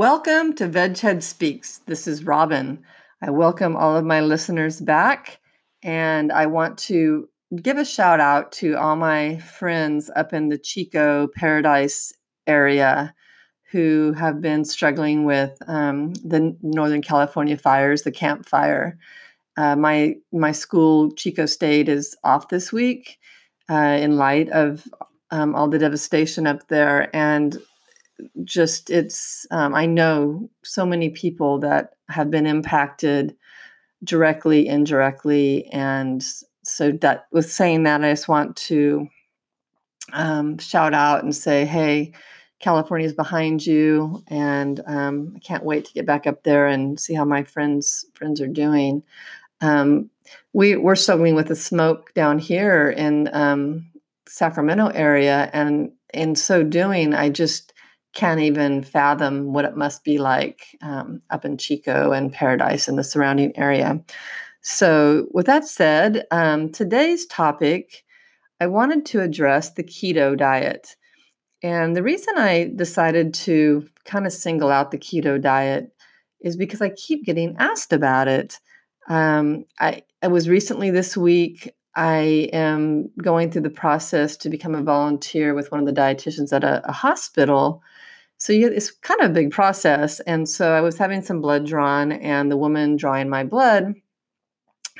Welcome to Veghead Speaks. This is Robin. I welcome all of my listeners back, and I want to give a shout out to all my friends up in the Chico Paradise area who have been struggling with um, the Northern California fires, the Camp Fire. Uh, my my school, Chico State, is off this week uh, in light of um, all the devastation up there, and just it's um, i know so many people that have been impacted directly indirectly and so that with saying that i just want to um, shout out and say hey california is behind you and um, i can't wait to get back up there and see how my friends friends are doing. Um, we, we're struggling with the smoke down here in um, sacramento area and in so doing i just can't even fathom what it must be like um, up in Chico and Paradise and the surrounding area. So, with that said, um, today's topic, I wanted to address the keto diet. And the reason I decided to kind of single out the keto diet is because I keep getting asked about it. Um, I, I was recently this week, I am going through the process to become a volunteer with one of the dietitians at a, a hospital so you, it's kind of a big process. And so I was having some blood drawn, and the woman drawing my blood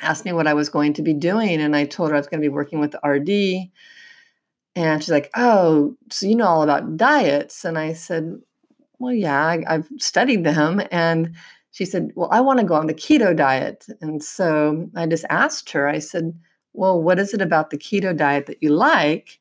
asked me what I was going to be doing. And I told her I was going to be working with the RD. And she's like, Oh, so you know all about diets. And I said, Well, yeah, I, I've studied them. And she said, Well, I want to go on the keto diet. And so I just asked her, I said, Well, what is it about the keto diet that you like?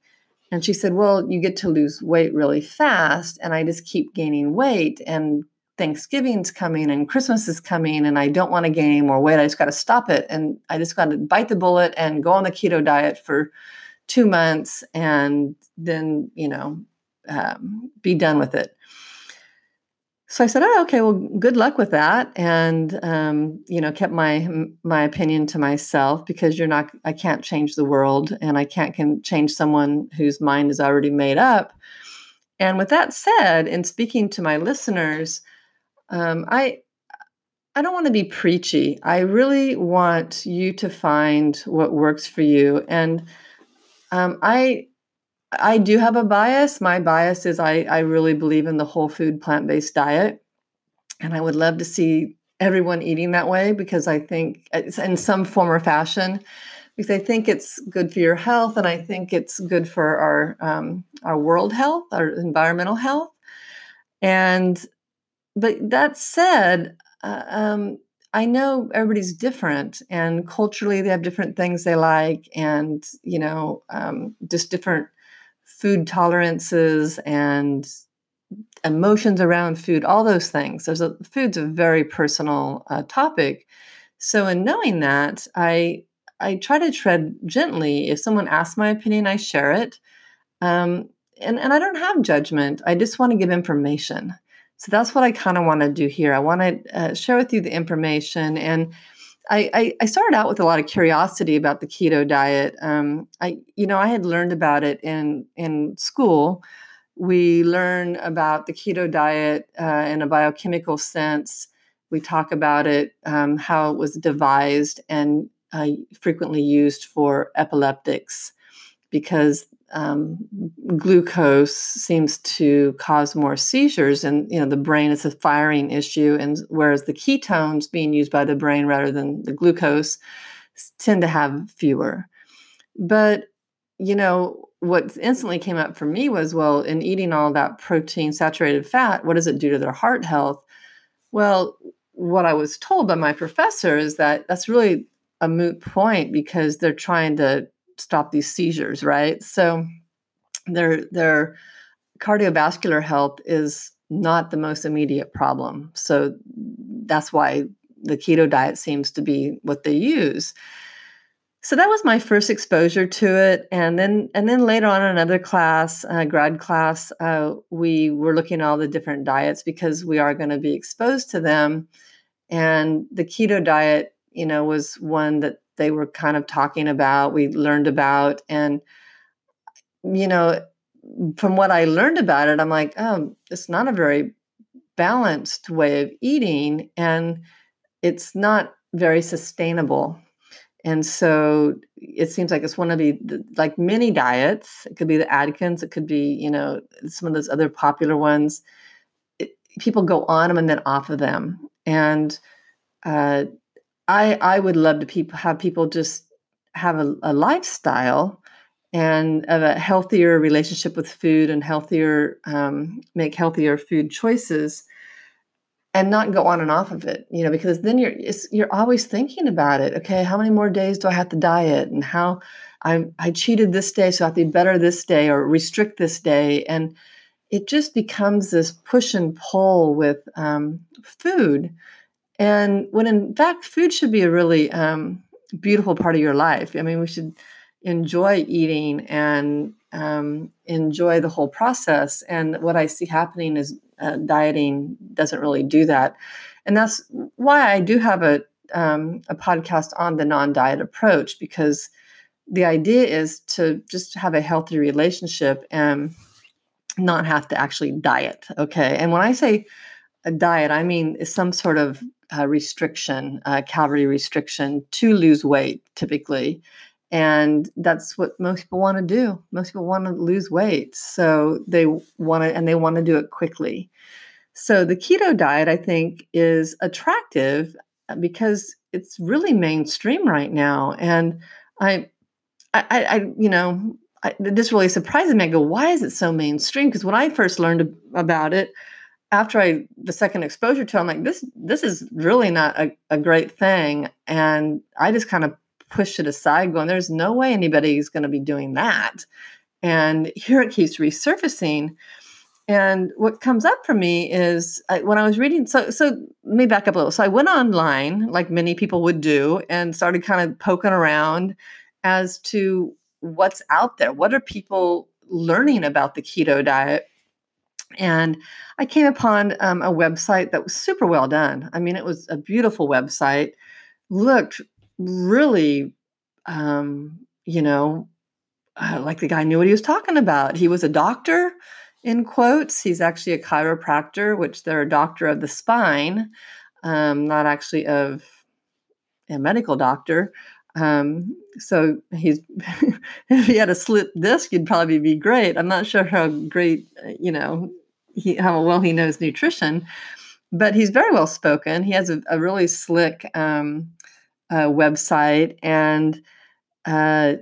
And she said, Well, you get to lose weight really fast. And I just keep gaining weight. And Thanksgiving's coming and Christmas is coming. And I don't want to gain any more weight. I just got to stop it. And I just got to bite the bullet and go on the keto diet for two months and then, you know, um, be done with it so I said, "Oh, okay. Well, good luck with that." And um, you know, kept my my opinion to myself because you're not. I can't change the world, and I can't can change someone whose mind is already made up. And with that said, in speaking to my listeners, um, I I don't want to be preachy. I really want you to find what works for you. And um, I I do have a bias. My bias is I, I really believe in the whole food plant based diet. And I would love to see everyone eating that way because I think it's in some form or fashion, because I think it's good for your health and I think it's good for our, um, our world health, our environmental health. And, but that said, uh, um, I know everybody's different and culturally they have different things they like and, you know, um, just different food tolerances and emotions around food, all those things. There's a food's a very personal uh, topic. So in knowing that, I I try to tread gently. If someone asks my opinion, I share it. Um, and, and I don't have judgment. I just want to give information. So that's what I kind of want to do here. I want to uh, share with you the information and I, I, started out with a lot of curiosity about the keto diet. Um, I, you know, I had learned about it in in school. We learn about the keto diet uh, in a biochemical sense. We talk about it, um, how it was devised and uh, frequently used for epileptics, because um, glucose seems to cause more seizures and you know the brain is a firing issue and whereas the ketones being used by the brain rather than the glucose tend to have fewer. But you know what instantly came up for me was well in eating all that protein saturated fat what does it do to their heart health? Well what i was told by my professor is that that's really a moot point because they're trying to stop these seizures, right? So their their cardiovascular health is not the most immediate problem. So that's why the keto diet seems to be what they use. So that was my first exposure to it, and then and then later on another class, uh, grad class, uh, we were looking at all the different diets because we are going to be exposed to them, and the keto diet, you know, was one that they were kind of talking about, we learned about. And, you know, from what I learned about it, I'm like, oh, it's not a very balanced way of eating and it's not very sustainable. And so it seems like it's one of the, like many diets. It could be the atkins it could be you know some of those other popular ones. It, people go on them and then off of them. And uh, i i would love to people have people just have a, a lifestyle and a healthier relationship with food and healthier um, make healthier food choices and not go on and off of it you know because then you're you're always thinking about it. Okay how many more days do i have to diet? And how i i cheated this day so i have to be better this day or restrict this day. And it just becomes this push and pull with um, food and when in fact food should be a really um, beautiful part of your life i mean we should enjoy eating and um, enjoy the whole process and what i see happening is uh, dieting doesn't really do that. And that's why I do have a, um, a podcast on the non diet approach because the idea is to just have a healthy relationship and not have to actually diet. Okay. And when I say a diet, I mean some sort of uh, restriction, uh, calorie restriction to lose weight typically. And that's what most people want to do. Most people want to lose weight. So they want to, and they want to do it quickly. So the keto diet, I think, is attractive uh, because it's really mainstream right now. And I, I, I you know, I, this really surprises me. I go, why is it so mainstream? Because when I first learned about it, after I the second exposure to, it, I'm like, this this is really not a, a great thing, and I just kind of pushed it aside, going, there's no way anybody's going to be doing that. And here it keeps resurfacing. And what comes up for me is I, when I was reading, so so let me back up a little. So I went online, like many people would do, and started kind of poking around as to what's out there. What are people learning about the keto diet? And I came upon um, a website that was super well done. I mean, it was a beautiful website, looked really, um, you know, uh, like the guy knew what he was talking about. He was a doctor in quotes. He's actually a chiropractor, which they're a doctor of the spine, um, not actually of a medical doctor. Um, so he's if he had a slip disc, he'd probably be great. I'm not sure how great, uh, you know, he, how well he knows nutrition, but he's very well spoken. He has a, a really slick um, uh, website and uh,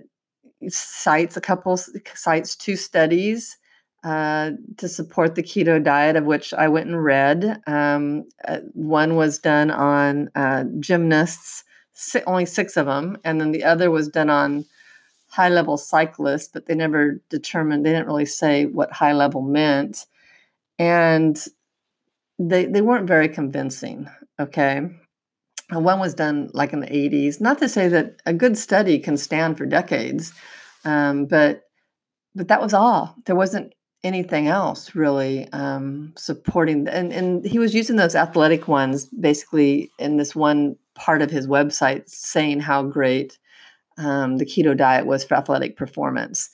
cites a couple cites two studies uh, to support the keto diet, of which I went and read. Um, uh, one was done on uh, gymnasts, si- only six of them, and then the other was done on high level cyclists, but they never determined, they didn't really say what high level meant. And they, they weren't very convincing. Okay. One was done like in the 80s. Not to say that a good study can stand for decades, um, but but that was all. There wasn't anything else really um, supporting and, and he was using those athletic ones basically in this one part of his website saying how great um, the keto diet was for athletic performance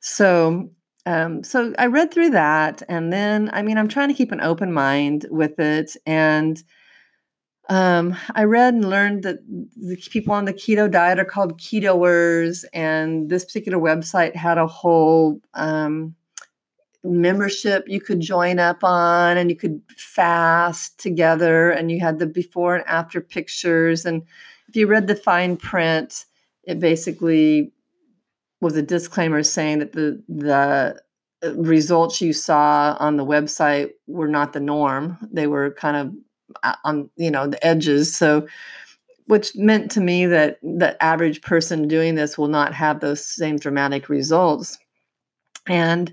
so um, so i read through that and then i mean i'm trying to keep an open mind with it and um, I read and learned that the people on the keto diet are called ketoers, and this particular website had a whole um, membership you could join up on and you could fast together and you had the before and after pictures and if you read the fine print it basically was a disclaimer saying that the the uh, results you saw on the website were not the norm. They were kind of uh, on you know the edges. So which meant to me that the average person doing this will not have those same dramatic results. And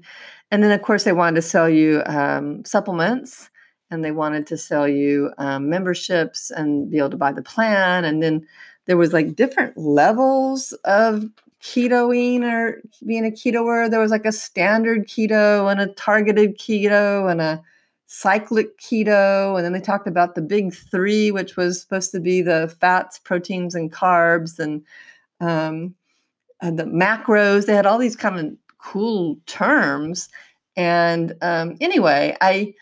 and then, of course, they wanted to sell you um, supplements and they wanted to sell you um, memberships and be able to buy the plan. And then there was like different levels of ketoing or being a ketoer. There was like a standard keto and a targeted keto and a cyclic keto. And then they talked about the big three, which was supposed to be the fats, proteins, and carbs and, um, and the macros. They had all these kind of cool terms. And um, anyway, I,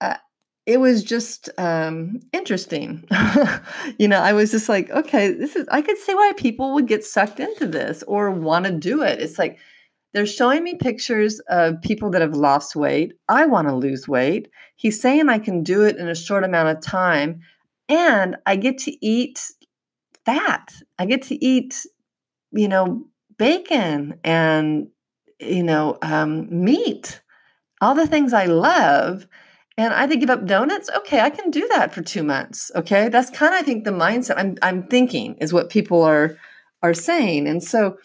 uh, it was just um, interesting. you know, I was just like, okay, this is, I could see why people would get sucked into this or want to do it. It's like they're showing me pictures of people that have lost weight. I want to lose weight. He's saying I can do it in a short amount of time. And I get to eat fat. I get to eat, you know, bacon and, you know, um, meat, all the things I love and I had to give up donuts. Okay, I can do that for two months. Okay, that's kind of I think the mindset I'm I'm thinking is what people are are saying, and so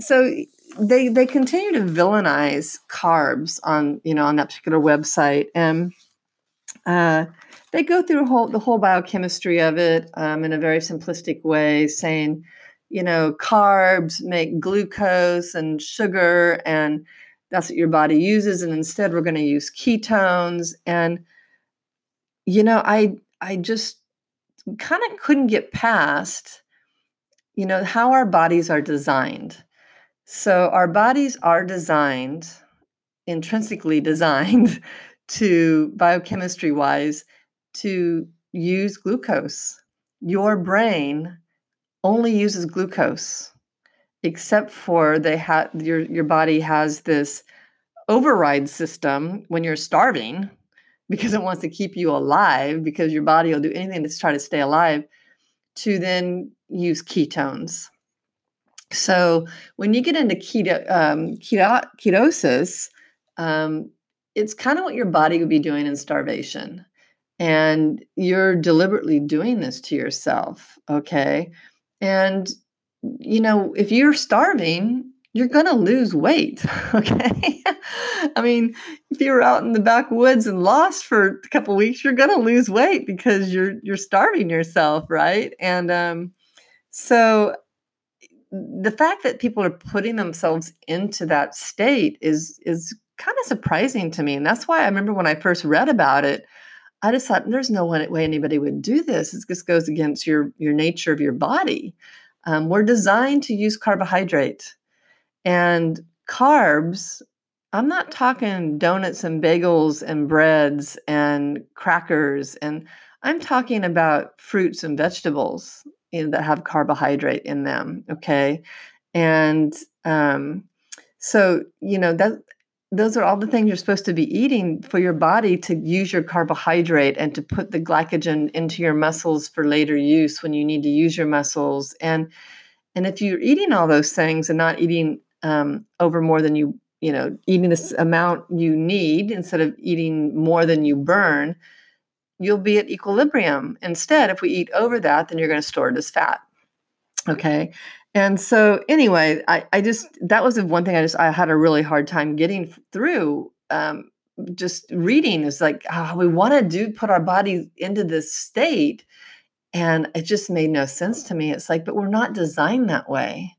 so they they continue to villainize carbs on you know on that particular website, and uh, they go through whole, the whole biochemistry of it um, in a very simplistic way, saying you know carbs make glucose and sugar and that's what your body uses and instead we're going to use ketones. And you know i i just kind of couldn't get past you know how our bodies are designed. So our bodies are designed intrinsically designed to biochemistry wise to use glucose. Your brain only uses glucose except for they have your your body has this override system when you're starving because it wants to keep you alive because your body will do anything to try to stay alive to then use ketones. So when you get into keto, um, keto ketosis um, it's kind of what your body would be doing in starvation. And you're deliberately doing this to yourself okay? And you know, if you're starving, you're going to lose weight. Okay. I mean, if you're out in the backwoods and lost for a couple weeks, you're going to lose weight because you're, you're starving yourself. Right. And, um, so the fact that people are putting themselves into that state is, is kind of surprising to me. And that's why I remember when I first read about it, I just thought there's no way anybody would do this. It just goes against your, your nature of your body. Um, we're designed to use carbohydrate. And carbs, I'm not talking donuts and bagels and breads and crackers. And I'm talking about fruits and vegetables you know, that have carbohydrate in them. Okay. And um, so, you know, that those are all the things you're supposed to be eating for your body to use your carbohydrate and to put the glycogen into your muscles for later use when you need to use your muscles. And and if you're eating all those things and not eating um, over more than you you know eating this amount you need instead of eating more than you burn you'll be at equilibrium. Instead if we eat over that then you're going to store it as fat. Okay and so anyway, I, I just that was the one thing I just I had a really hard time getting through. Um, just reading is like oh, we want to do put our bodies into this state, and it just made no sense to me. It's like, but we're not designed that way.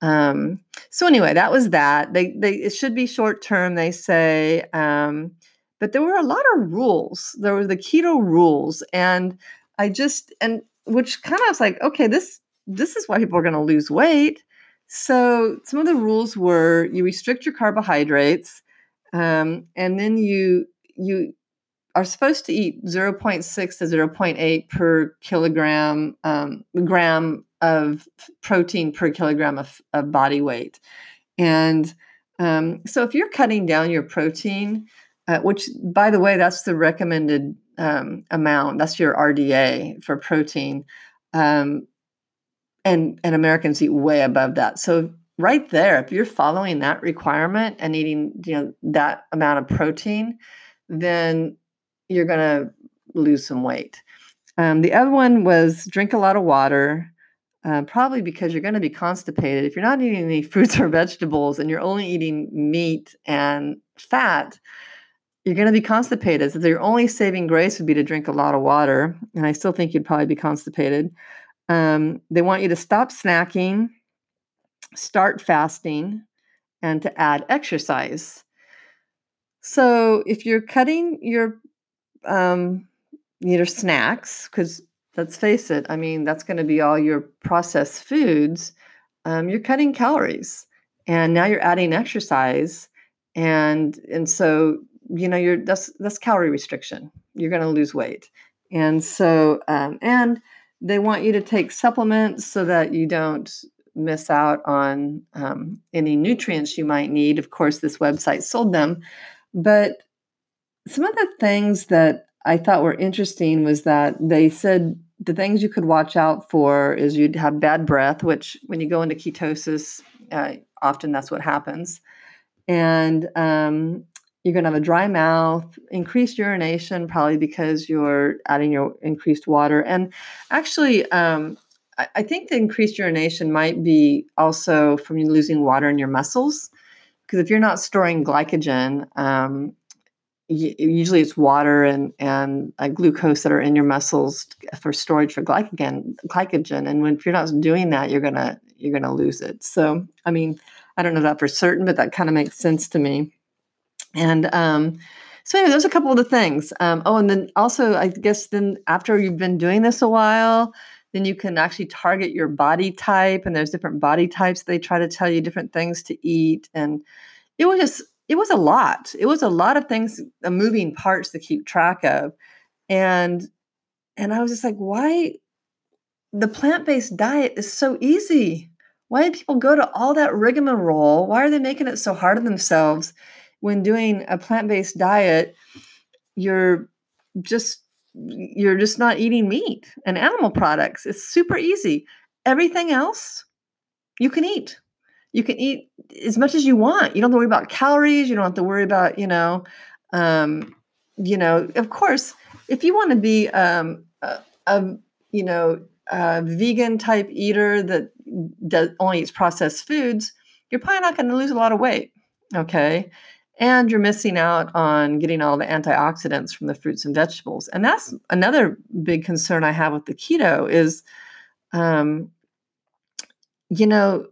Um, so anyway, that was that. They they it should be short term. They say, um, but there were a lot of rules. There were the keto rules, and I just and which kind of was like, okay, this this is why people are going to lose weight. So some of the rules were you restrict your carbohydrates, um, and then you you are supposed to eat 0.6 to 0.8 per kilogram um, gram of protein per kilogram of, of body weight. And um, so if you're cutting down your protein, uh, which by the way, that's the recommended um, amount, that's your RDA for protein. Um, and and Americans eat way above that. So right there, if you're following that requirement and eating you know that amount of protein, then you're going to lose some weight. Um, the other one was drink a lot of water. Uh, probably because you're going to be constipated. If you're not eating any fruits or vegetables and you're only eating meat and fat, you're going to be constipated. So your only saving grace would be to drink a lot of water. And I still think you'd probably be constipated. Um, they want you to stop snacking, start fasting, and to add exercise. So if you're cutting your um, your snacks, because let's face it, I mean that's going to be all your processed foods. Um, you're cutting calories, and now you're adding exercise, and and so you know you're that's that's calorie restriction. you're going to lose weight. And so, um, and they want you to take supplements so that you don't miss out on um, any nutrients you might need. Of course, this website sold them. But some of the things that I thought were interesting was that they said the things you could watch out for is you'd have bad breath, which when you go into ketosis, uh, often that's what happens. And um, you're going to have a dry mouth, increased urination, probably because you're adding your increased water. And actually, um, I, I think the increased urination might be also from you losing water in your muscles. Because if you're not storing glycogen, um, usually it's water and and uh, glucose that are in your muscles for storage for glycogen glycogen and when if you're not doing that you're gonna you're gonna lose it so i mean i don't know that for certain but that kind of makes sense to me and um so anyway there's a couple of the things um, oh and then also i guess then after you've been doing this a while then you can actually target your body type and there's different body types they try to tell you different things to eat and it was just it was a lot. It was a lot of things, uh, moving parts to keep track of. And and I was just like, why the plant-based diet is so easy. Why do people go to all that rigmarole? Why are they making it so hard on themselves when doing a plant-based diet? You're just you're just not eating meat and animal products. It's super easy. Everything else you can eat you can eat as much as you want. You don't have to worry about calories. You don't have to worry about, you know, um, you know, of course, if you want to be um, a, a, you know, a vegan type eater that does only eats processed foods, you're probably not going to lose a lot of weight. Okay. And you're missing out on getting all the antioxidants from the fruits and vegetables. And that's another big concern I have with the keto is, um, you know,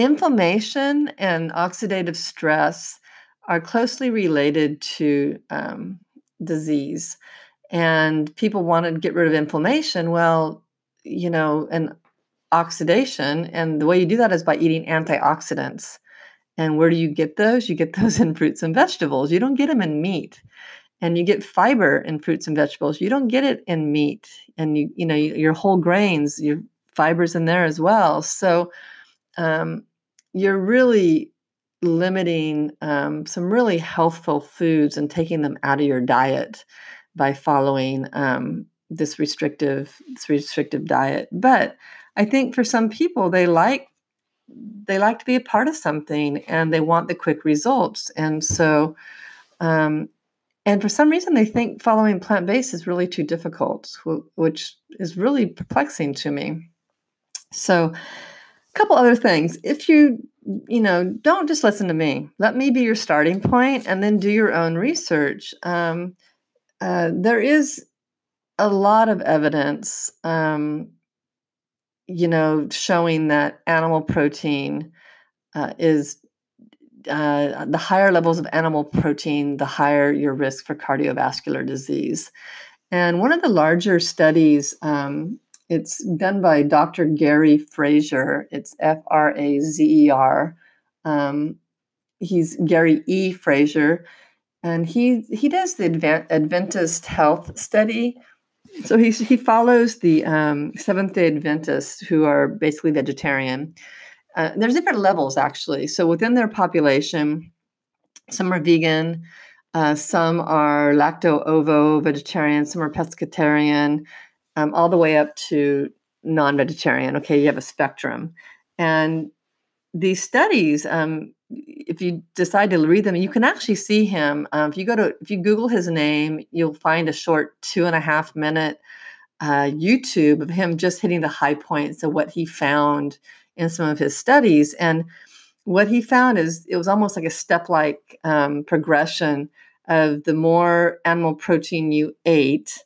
Inflammation and oxidative stress are closely related to um, disease. And people want to get rid of inflammation. Well, you know, and oxidation. And the way you do that is by eating antioxidants. And where do you get those? You get those in fruits and vegetables. You don't get them in meat. And you get fiber in fruits and vegetables. You don't get it in meat. And you, you know, your whole grains, your fibers in there as well. So um, you're really limiting um, some really healthful foods and taking them out of your diet by following um, this restrictive this restrictive diet. But I think for some people they like they like to be a part of something and they want the quick results, and so. Um, and for some reason, they think following plant based is really too difficult, which is really perplexing to me. So, a couple other things. If you, you know, don't just listen to me. Let me be your starting point and then do your own research. Um, uh, there is a lot of evidence, um, you know, showing that animal protein uh, is uh, the higher levels of animal protein, the higher your risk for cardiovascular disease. And one of the larger studies um, it's done by Dr. Gary Frazer. It's F R A Z E R. Um, he's Gary E. Frazer, and he he does the Adventist Health Study. So he he follows the um, Seventh Day Adventists who are basically vegetarian. Uh, there's different levels actually. So within their population, some are vegan, uh, some are lacto ovo vegetarian, some are pescatarian, um, all the way up to non vegetarian. Okay, you have a spectrum. And these studies, um, if you decide to read them, you can actually see him. Um, if you go to, if you Google his name, you'll find a short two and a half minute uh, YouTube of him just hitting the high points of what he found in some of his studies. And what he found is it was almost like a step like um, progression of the more animal protein you ate,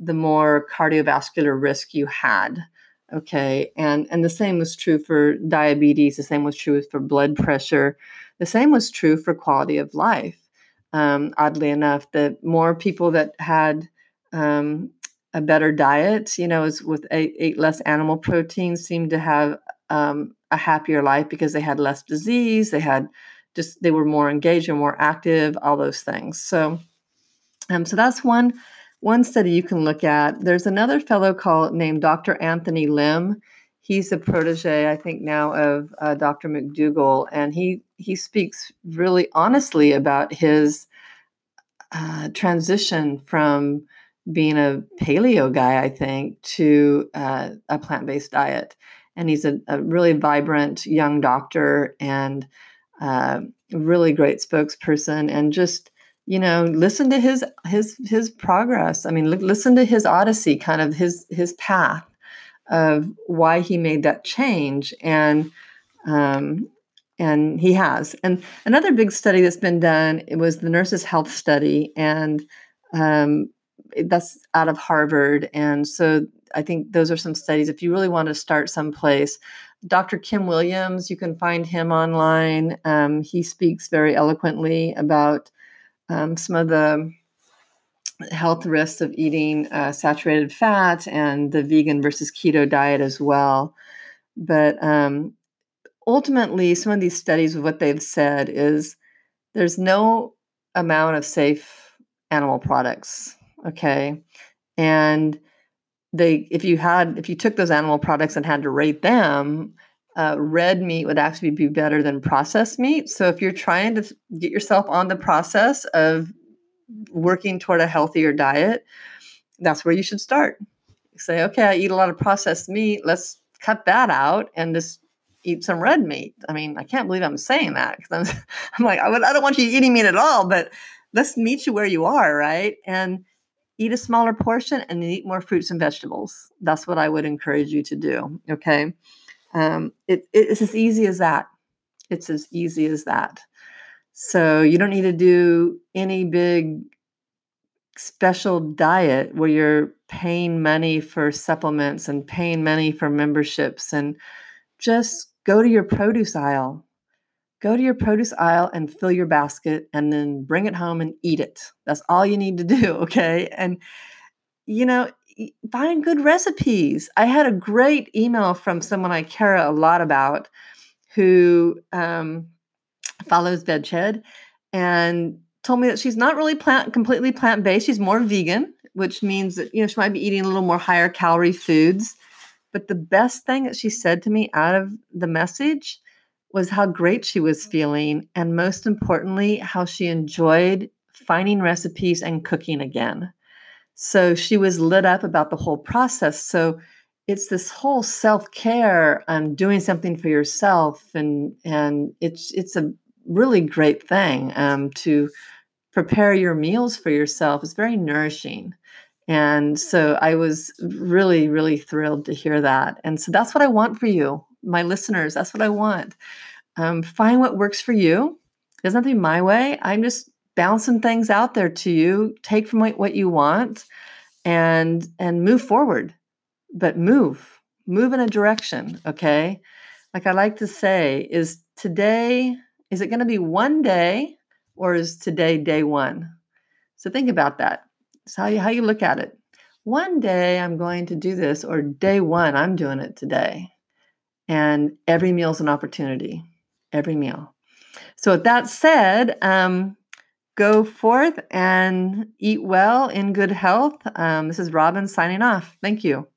the more cardiovascular risk you had okay and and the same was true for diabetes the same was true for blood pressure the same was true for quality of life. Um, oddly enough the more people that had um, a better diet you know as with ate, ate, less animal protein seemed to have um, a happier life because they had less disease they had just they were more engaged and more active all those things. So Um, so that's one one study you can look at. There's another fellow called named Dr. Anthony Lim. He's a protege, I think, now of uh, Dr. McDougall, and he he speaks really honestly about his uh, transition from being a paleo guy, I think, to uh, a plant based diet. And he's a, a, really vibrant young doctor and uh, really great spokesperson. And just you know, listen to his his his progress. I mean, listen to his odyssey, kind of his his path of why he made that change. And um, and he has. And another big study that's been done it was the nurses' health study, and um, that's out of Harvard. And so I think those are some studies. If you really want to start someplace, Dr. Kim Williams, you can find him online. Um, he speaks very eloquently about um, some of the health risks of eating uh, saturated fat and the vegan versus keto diet as well. But um, ultimately, some of these studies, what they've said is there's no amount of safe animal products. Okay. And they, if you had, if you took those animal products and had to rate them, uh, red meat would actually be better than processed meat. So if you're trying to get yourself on the process of working toward a healthier diet, that's where you should start. say, okay, I eat a lot of processed meat. Let's cut that out and just eat some red meat. I mean, I can't believe I'm saying that because I'm, I'm like, I, would, I don't want you eating meat at all, but let's meet you where you are, right? And eat a smaller portion and eat more fruits and vegetables. That's what I would encourage you to do. Okay. Um, it, it's as easy as that. It's as easy as that. So you don't need to do any big special diet where you're paying money for supplements and paying money for memberships and just go to your produce aisle. Go to your produce aisle and fill your basket and then bring it home and eat it. That's all you need to do, okay? And you know, find good recipes. I had a great email from someone I care a lot about who um, follows Veghead and told me that she's not really plant completely plant based. She's more vegan, which means that you know she might be eating a little more higher calorie foods. But the best thing that she said to me out of the message was how great she was feeling, and most importantly, how she enjoyed finding recipes and cooking again. So she was lit up about the whole process. So it's this whole self-care and doing something for yourself and and it's it's a really great thing um, to prepare your meals for yourself. It's very nourishing. And so i was really really thrilled to hear that. And so that's what i want for you my listeners. That's what i want. Um, find what works for you. It doesn't have to be my way. I'm just bouncing things out there to you take from what you want and and move forward. But move move in a direction okay? Like i like to say is today is it going to be one day or is today day one? So think about that. It's how you how you look at it. One day i'm going to do this or day one i'm doing it today. And every meal is an opportunity. Every meal. So with that said um, go forth and eat well in good health. Um, this is Robin signing off. Thank you.